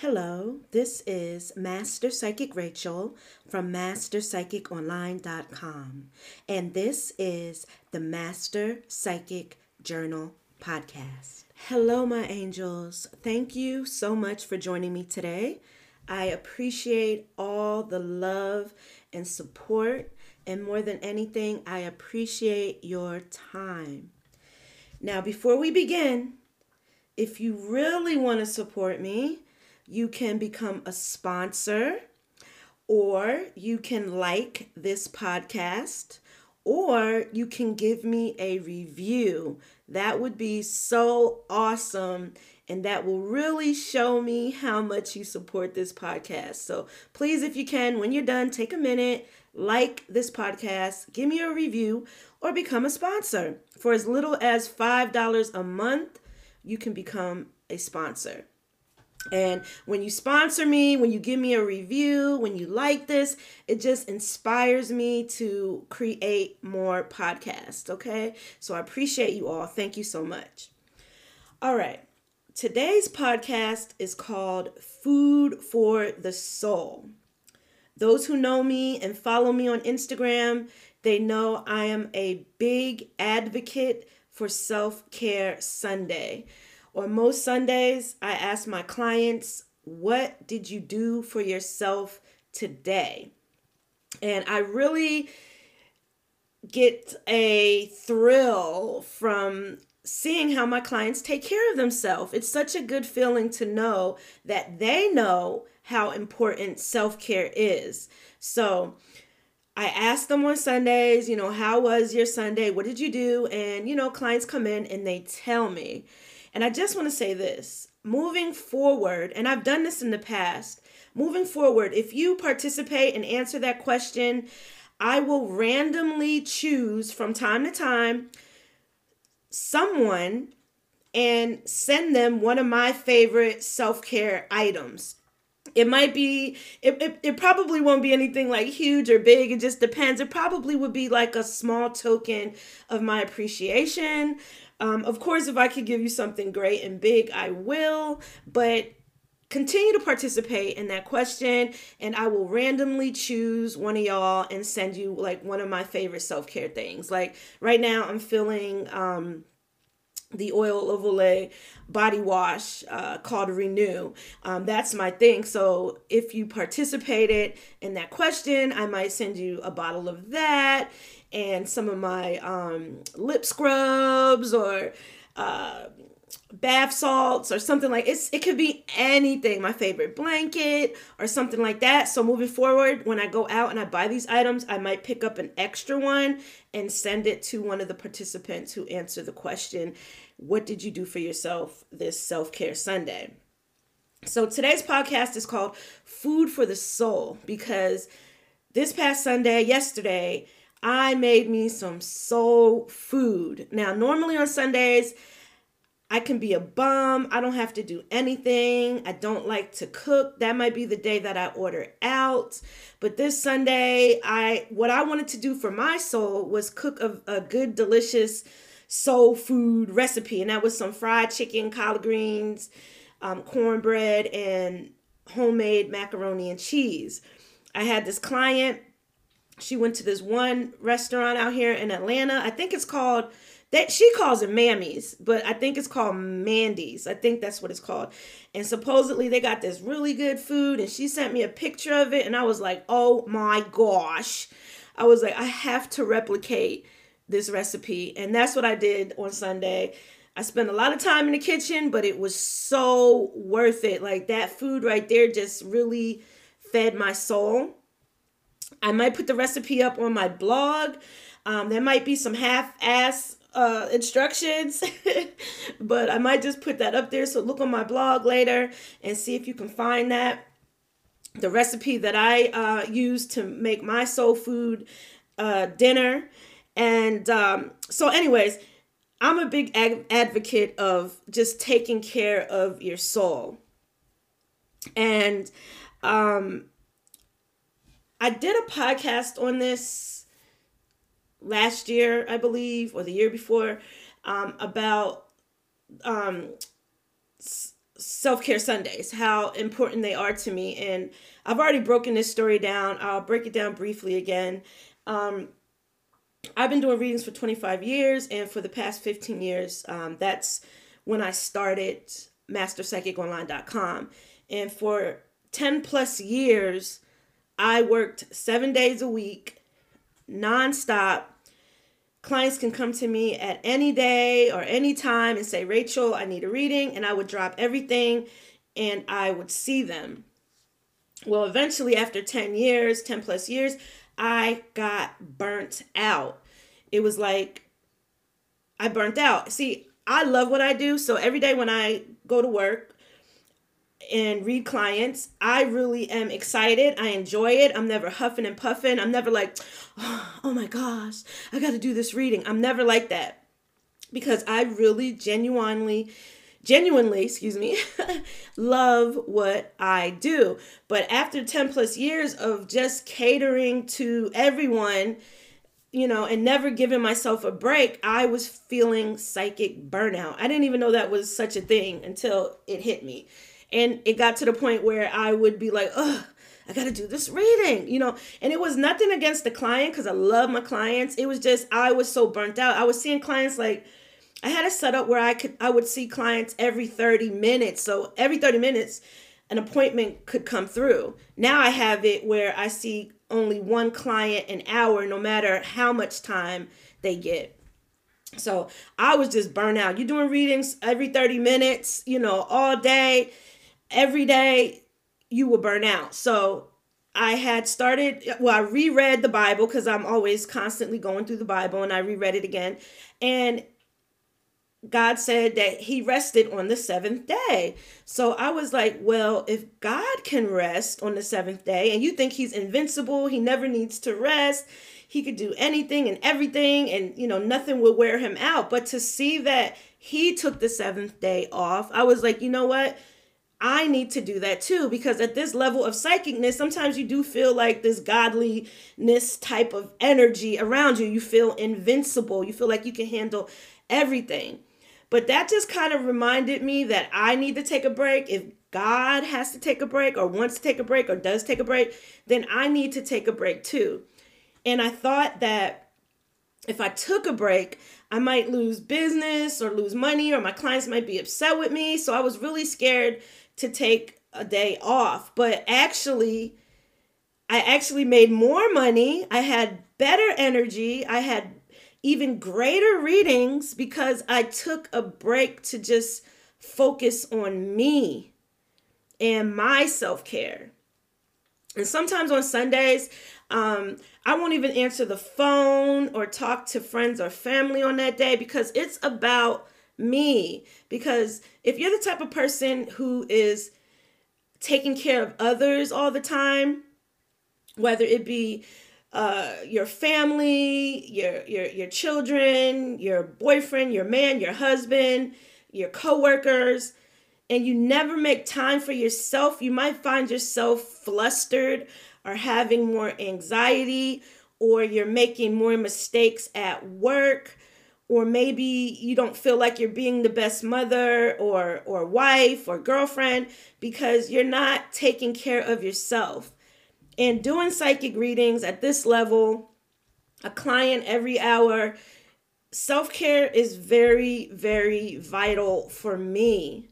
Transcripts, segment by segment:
Hello, this is Master Psychic Rachel from MasterPsychicOnline.com, and this is the Master Psychic Journal Podcast. Hello, my angels. Thank you so much for joining me today. I appreciate all the love and support, and more than anything, I appreciate your time. Now, before we begin, if you really want to support me, you can become a sponsor, or you can like this podcast, or you can give me a review. That would be so awesome. And that will really show me how much you support this podcast. So please, if you can, when you're done, take a minute, like this podcast, give me a review, or become a sponsor. For as little as $5 a month, you can become a sponsor. And when you sponsor me, when you give me a review, when you like this, it just inspires me to create more podcasts. Okay. So I appreciate you all. Thank you so much. All right. Today's podcast is called Food for the Soul. Those who know me and follow me on Instagram, they know I am a big advocate for Self Care Sunday. On most Sundays, I ask my clients, What did you do for yourself today? And I really get a thrill from seeing how my clients take care of themselves. It's such a good feeling to know that they know how important self care is. So, I ask them on Sundays, you know, how was your Sunday? What did you do? And, you know, clients come in and they tell me. And I just want to say this moving forward, and I've done this in the past, moving forward, if you participate and answer that question, I will randomly choose from time to time someone and send them one of my favorite self care items. It might be, it, it, it, probably won't be anything like huge or big. It just depends. It probably would be like a small token of my appreciation um, of course, if I could give you something great and big, I will, but continue to participate in that question and I will randomly choose one of y'all and send you like one of my favorite self-care things. Like right now I'm feeling um the oil of Olay body wash uh, called Renew. Um, that's my thing. So if you participated in that question, I might send you a bottle of that and some of my um, lip scrubs or uh, bath salts or something like it's it could be anything my favorite blanket or something like that so moving forward when i go out and i buy these items i might pick up an extra one and send it to one of the participants who answer the question what did you do for yourself this self-care sunday so today's podcast is called food for the soul because this past sunday yesterday I made me some soul food. Now, normally on Sundays, I can be a bum. I don't have to do anything. I don't like to cook. That might be the day that I order out. But this Sunday, I what I wanted to do for my soul was cook a, a good, delicious soul food recipe, and that was some fried chicken, collard greens, um, cornbread, and homemade macaroni and cheese. I had this client she went to this one restaurant out here in Atlanta. I think it's called that she calls it Mammy's, but I think it's called Mandy's. I think that's what it's called. And supposedly they got this really good food and she sent me a picture of it and I was like, "Oh my gosh." I was like, "I have to replicate this recipe." And that's what I did on Sunday. I spent a lot of time in the kitchen, but it was so worth it. Like that food right there just really fed my soul. I might put the recipe up on my blog. Um, there might be some half-ass uh, instructions, but I might just put that up there. So look on my blog later and see if you can find that. The recipe that I uh, use to make my soul food uh, dinner. And um, so, anyways, I'm a big advocate of just taking care of your soul. And um, I did a podcast on this last year, I believe, or the year before, um, about um, self care Sundays, how important they are to me. And I've already broken this story down. I'll break it down briefly again. Um, I've been doing readings for 25 years, and for the past 15 years, um, that's when I started MasterPsychicOnline.com. And for 10 plus years, I worked seven days a week, nonstop. Clients can come to me at any day or any time and say, Rachel, I need a reading. And I would drop everything and I would see them. Well, eventually, after 10 years, 10 plus years, I got burnt out. It was like I burnt out. See, I love what I do. So every day when I go to work and read clients, I really am excited. I enjoy it. I'm never huffing and puffing. I'm never like, oh my gosh, I got to do this reading. I'm never like that because I really genuinely genuinely, excuse me, love what I do. But after 10 plus years of just catering to everyone, you know, and never giving myself a break, I was feeling psychic burnout. I didn't even know that was such a thing until it hit me. And it got to the point where I would be like, ugh, I got to do this reading, you know. And it was nothing against the client because I love my clients. It was just, I was so burnt out. I was seeing clients like, I had a setup where I could I would see clients every 30 minutes. So every 30 minutes an appointment could come through. Now I have it where I see only one client an hour no matter how much time they get. So I was just burnt out. You're doing readings every 30 minutes, you know, all day, every day, you will burn out. So I had started, well, I reread the Bible because I'm always constantly going through the Bible and I reread it again. And God said that he rested on the seventh day. So I was like, well, if God can rest on the seventh day and you think he's invincible, he never needs to rest, he could do anything and everything and you know nothing will wear him out. But to see that he took the seventh day off, I was like, you know what? I need to do that too because at this level of psychicness, sometimes you do feel like this godliness type of energy around you. You feel invincible. You feel like you can handle everything. But that just kind of reminded me that I need to take a break. If God has to take a break or wants to take a break or does take a break, then I need to take a break too. And I thought that if I took a break, I might lose business or lose money or my clients might be upset with me. So I was really scared to take a day off. But actually, I actually made more money. I had better energy. I had even greater readings because I took a break to just focus on me and my self care. And sometimes on Sundays, um, I won't even answer the phone or talk to friends or family on that day because it's about me. Because if you're the type of person who is taking care of others all the time, whether it be uh, your family, your your your children, your boyfriend, your man, your husband, your coworkers, and you never make time for yourself, you might find yourself flustered or having more anxiety or you're making more mistakes at work or maybe you don't feel like you're being the best mother or or wife or girlfriend because you're not taking care of yourself and doing psychic readings at this level, a client every hour, self care is very, very vital for me.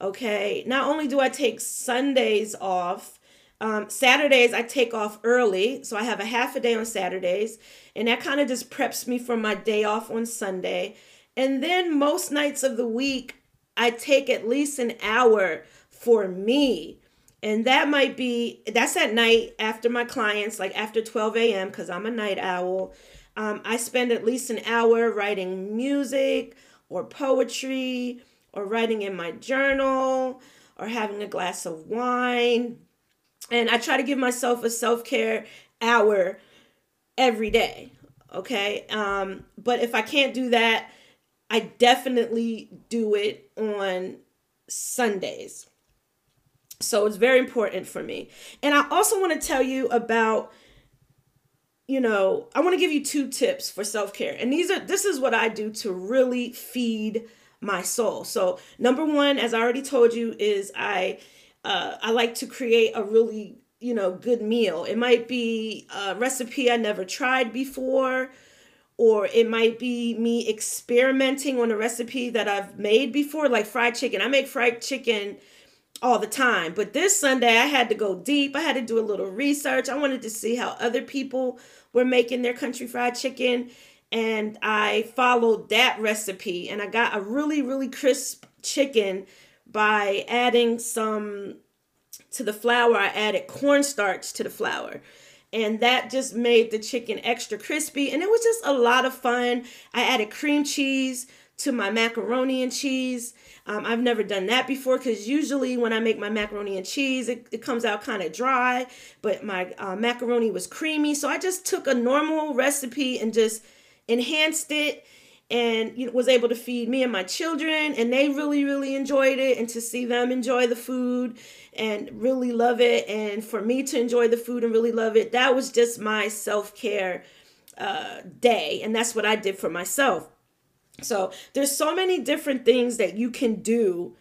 Okay. Not only do I take Sundays off, um, Saturdays I take off early. So I have a half a day on Saturdays. And that kind of just preps me for my day off on Sunday. And then most nights of the week, I take at least an hour for me and that might be that's at night after my clients like after 12 a.m because i'm a night owl um, i spend at least an hour writing music or poetry or writing in my journal or having a glass of wine and i try to give myself a self-care hour every day okay um, but if i can't do that i definitely do it on sundays so it's very important for me. And I also want to tell you about you know, I want to give you two tips for self-care. And these are this is what I do to really feed my soul. So number one, as I already told you, is I uh, I like to create a really you know good meal. It might be a recipe I never tried before or it might be me experimenting on a recipe that I've made before, like fried chicken. I make fried chicken all the time, but this Sunday I had to go deep. I had to do a little research. I wanted to see how other people were making their country fried chicken, and I followed that recipe and I got a really, really crisp chicken by adding some to the flour. I added cornstarch to the flour. And that just made the chicken extra crispy. And it was just a lot of fun. I added cream cheese to my macaroni and cheese. Um, i've never done that before because usually when i make my macaroni and cheese it, it comes out kind of dry. But my uh, macaroni was creamy. So i just took a normal recipe and just enhanced it and you know, was able to feed me and my children and they really really enjoyed it and to see them enjoy the food and really love it and for me to enjoy the food and really love it that was just my self-care uh, day and that's what i did for myself. So there's so many different things that you can do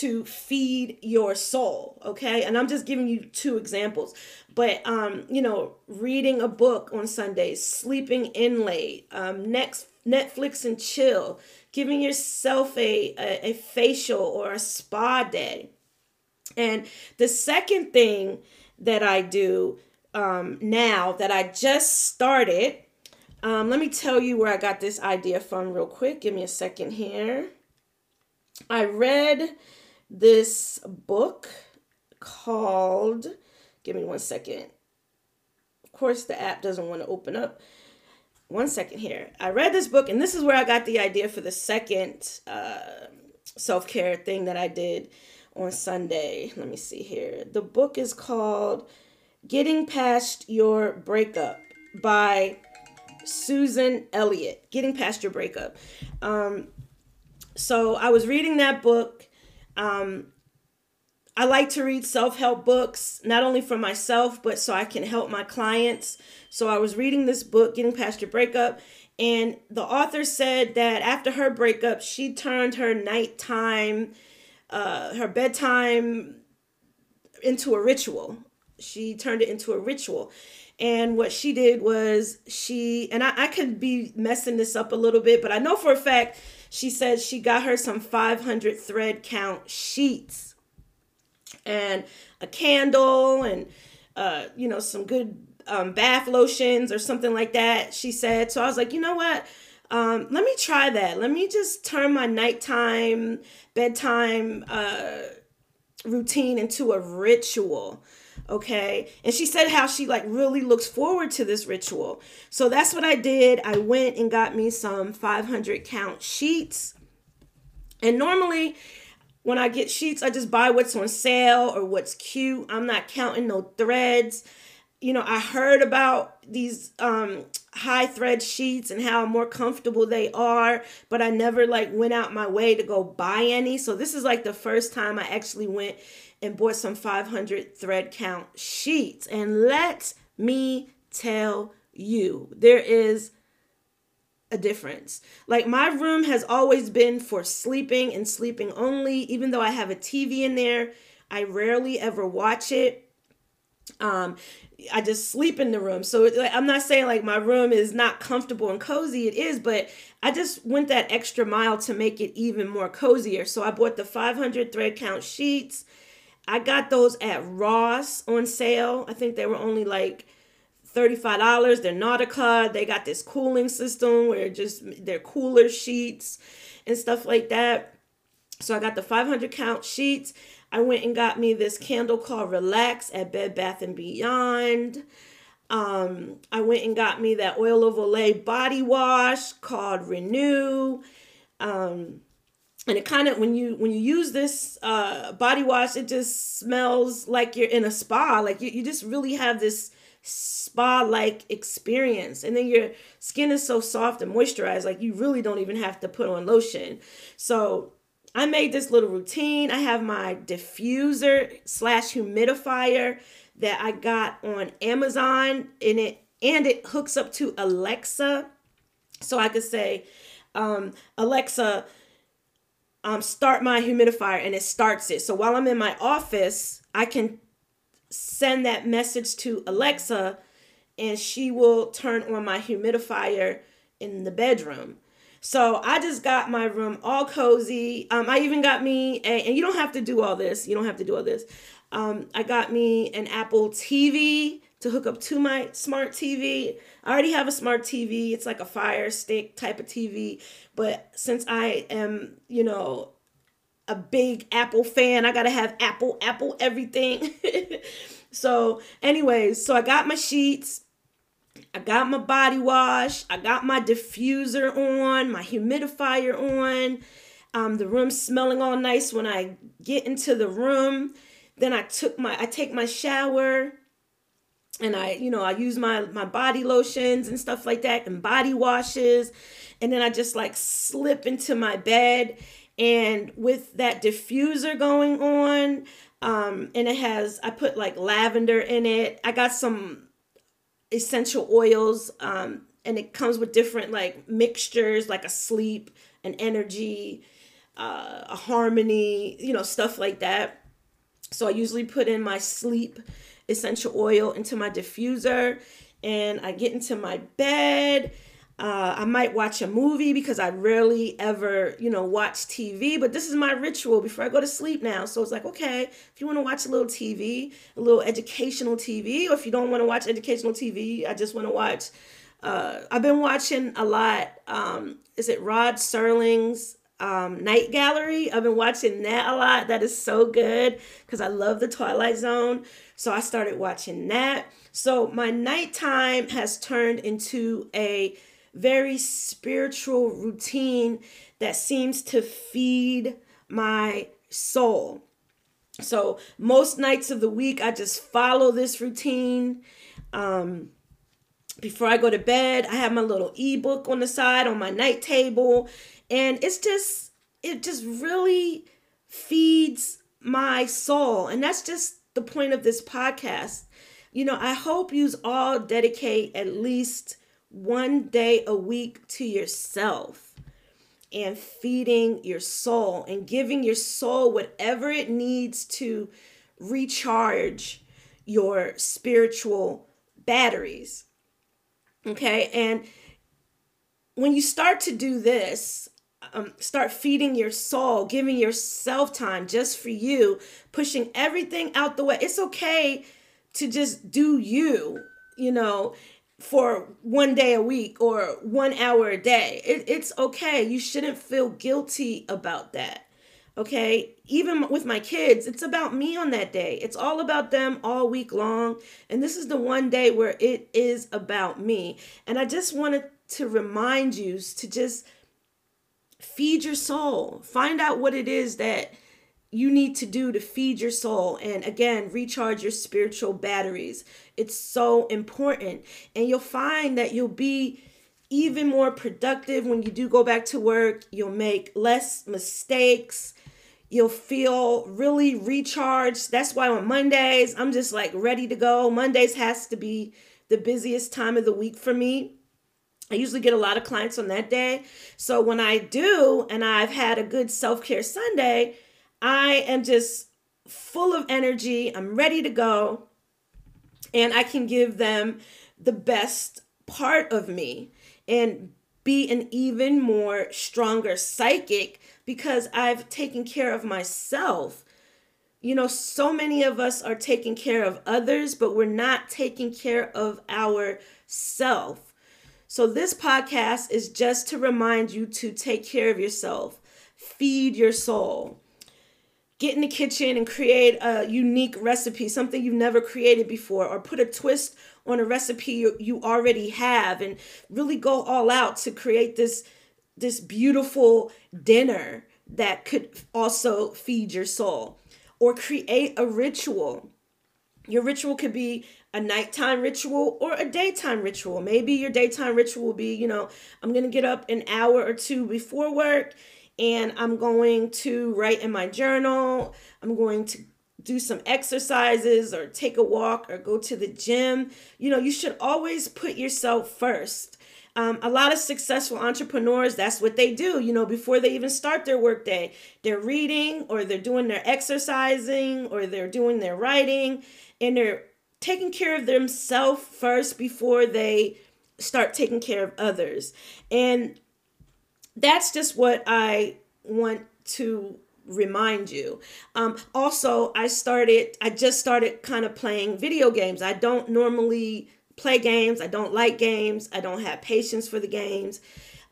to feed your soul okay? And i'm just giving you two examples. But um you know reading a book on sundays sleeping in late um next netflix and chill giving yourself a, a, a facial or a spa day. And the second thing that i do um now that i just started um let me tell you where i got this idea from real quick. Give me a second here. I read this book called, give me one second. Of course, the app doesn't want to open up. One second here. I read this book, and this is where I got the idea for the second uh, self care thing that I did on Sunday. Let me see here. The book is called Getting Past Your Breakup by Susan Elliott. Getting Past Your Breakup. Um, so I was reading that book um, I like to read self help books, not only for myself, but so I can help my clients. So I was reading this book, Getting Past Your Breakup, and the author said that after her breakup, she turned her nighttime, uh, her bedtime into a ritual. She turned it into a ritual. And what she did was she, and I, I could be messing this up a little bit, but I know for a fact she said she got her some 500 thread count sheets and a candle and, uh, you know, some good um, bath lotions or something like that. She said. So I was like, you know what? Um, let me try that. Let me just turn my nighttime, bedtime uh, routine into a ritual okay? And she said how she like really looks forward to this ritual. So that's what i did. I went and got me some 500 count sheets. And normally when i get sheets i just buy what's on sale or what's cute. I'm not counting no threads. You know i heard about these um high thread sheets and how more comfortable they are but i never like went out my way to go buy any. So this is like the first time i actually went and bought some 500 thread count sheets. And let me tell you, there is a difference. Like my room has always been for sleeping and sleeping only, even though I have a TV in there. I rarely ever watch it. Um, I just sleep in the room. So I'm not saying like my room is not comfortable and cozy. It is, but I just went that extra mile to make it even more cozier. So I bought the 500 thread count sheets. I got those at Ross on sale. I think they were only like $35. They're Nautica. They got this cooling system where just they're cooler sheets and stuff like that. So I got the 500 count sheets. I went and got me this candle called Relax at Bed Bath and Beyond. Um, I went and got me that oil of Olay body wash called Renew. Um, and it kind of when you when you use this uh body wash it just smells like you're in a spa. Like you, you just really have this spa like experience. And then your skin is so soft and moisturized like you really don't even have to put on lotion. So i made this little routine. I have my diffuser slash humidifier that i got on amazon and it and it hooks up to alexa. So i could say um, alexa um, start my humidifier and it starts it. So while I'm in my office, I can send that message to Alexa and she will turn on my humidifier in the bedroom. So I just got my room all cozy. Um, I even got me a, and you don't have to do all this. You don't have to do all this. Um, I got me an Apple TV to hook up to my smart TV. I already have a smart TV. It's like a fire stick type of TV. But since I am, you know, a big Apple fan, I got to have Apple, Apple everything. so, anyways, so I got my sheets. I got my body wash. I got my diffuser on, my humidifier on. Um, the room smelling all nice when I get into the room. Then I took my I take my shower and I, you know, I use my my body lotions and stuff like that and body washes and then I just like slip into my bed and with that diffuser going on um and it has I put like lavender in it. I got some essential oils um and it comes with different like mixtures like a sleep, an energy, uh, a harmony, you know, stuff like that. So I usually put in my sleep essential oil into my diffuser and I get into my bed. Uh, I might watch a movie because I rarely ever, you know, watch TV, but this is my ritual before I go to sleep now. So it's like, okay, if you want to watch a little TV, a little educational TV, or if you don't want to watch educational TV, I just want to watch. Uh, I've been watching a lot. Um, is it Rod Serling's um, Night Gallery. I've been watching that a lot. That is so good because I love the Twilight Zone. So I started watching that. So my nighttime has turned into a very spiritual routine that seems to feed my soul. So most nights of the week, I just follow this routine. Um, before I go to bed, I have my little ebook on the side on my night table and it's just it just really feeds my soul. And that's just the point of this podcast. You know i hope you all dedicate at least one day a week to yourself and feeding your soul and giving your soul whatever it needs to recharge your spiritual batteries. Okay? And when you start to do this um, start feeding your soul, giving yourself time just for you, pushing everything out the way. It's okay to just do you, you know, for one day a week or one hour a day. It, it's okay. You shouldn't feel guilty about that. Okay. Even with my kids, it's about me on that day. It's all about them all week long. And this is the one day where it is about me. And I just wanted to remind you to just feed your soul. Find out what it is that you need to do to feed your soul and again recharge your spiritual batteries. It's so important. And you'll find that you'll be even more productive when you do go back to work. You'll make less mistakes. You'll feel really recharged. That's why on Mondays, I'm just like ready to go. Mondays has to be the busiest time of the week for me I usually get a lot of clients on that day. So when I do, and I've had a good self care Sunday, I am just full of energy. I'm ready to go. And I can give them the best part of me and be an even more stronger psychic because I've taken care of myself. You know, so many of us are taking care of others, but we're not taking care of ourself. So, this podcast is just to remind you to take care of yourself, feed your soul. Get in the kitchen and create a unique recipe, something you've never created before, or put a twist on a recipe you, already have, and really go all out to create this, this beautiful dinner that could also feed your soul. Or create a ritual. Your ritual could be a nighttime ritual or a daytime ritual. Maybe your daytime ritual will be, you know, I'm going to get up an hour or two before work and I'm going to write in my journal. I'm going to do some exercises or take a walk or go to the gym. You know, you should always put yourself first. Um, a lot of successful entrepreneurs, that's what they do. You know, before they even start their workday, they're reading or they're doing their exercising or they're doing their writing and they're taking care of themselves first before they start taking care of others. And that's just what I want to remind you. Um, also, I started, I just started kind of playing video games. I don't normally play games. I don't like games. I don't have patience for the games.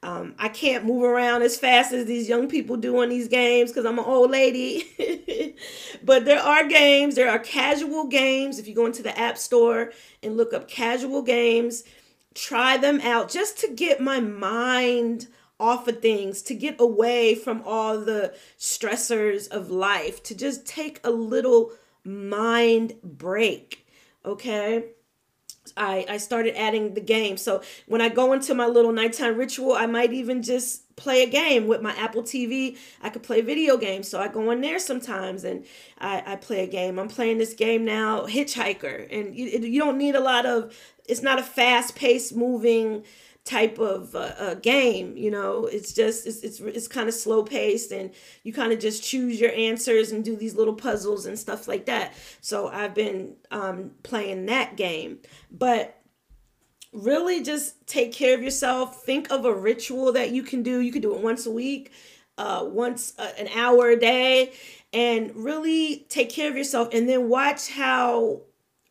Um, I can't move around as fast as these young people do on these games because I'm an old lady. but there are games, there are casual games. If you go into the App Store and look up casual games, try them out just to get my mind off of things, to get away from all the stressors of life, to just take a little mind break. Okay. I, I started adding the game. So when I go into my little nighttime ritual, I might even just play a game with my Apple TV. I could play video games. So I go in there sometimes and I, I play a game. I'm playing this game now, Hitchhiker. And you, you don't need a lot of, it's not a fast paced moving type of uh, uh, game you know? It's just it's it's, it's kind of slow paced and you kind of just choose your answers and do these little puzzles and stuff like that. So i've been um, playing that game. But really just take care of yourself. Think of a ritual that you can do. You can do it once a week uh, once uh, an hour a day. And really take care of yourself and then watch how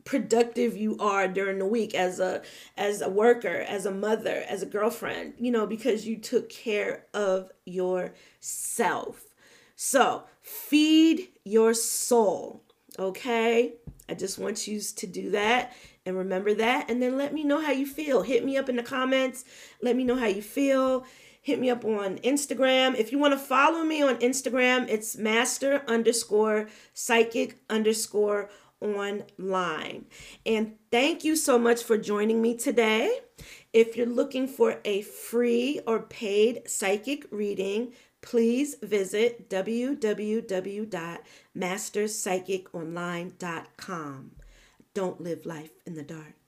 productive you are during the week as a as a worker as a mother as a girlfriend you know because you took care of yourself. So feed your soul okay? I just want you to do that and remember that and then let me know how you feel. Hit me up in the comments. Let me know how you feel. Hit me up on instagram. If you want to follow me on instagram it's master underscore psychic underscore online. And thank you so much for joining me today. If you're looking for a free or paid psychic reading, please visit www.masterpsychiconline.com. Don't live life in the dark.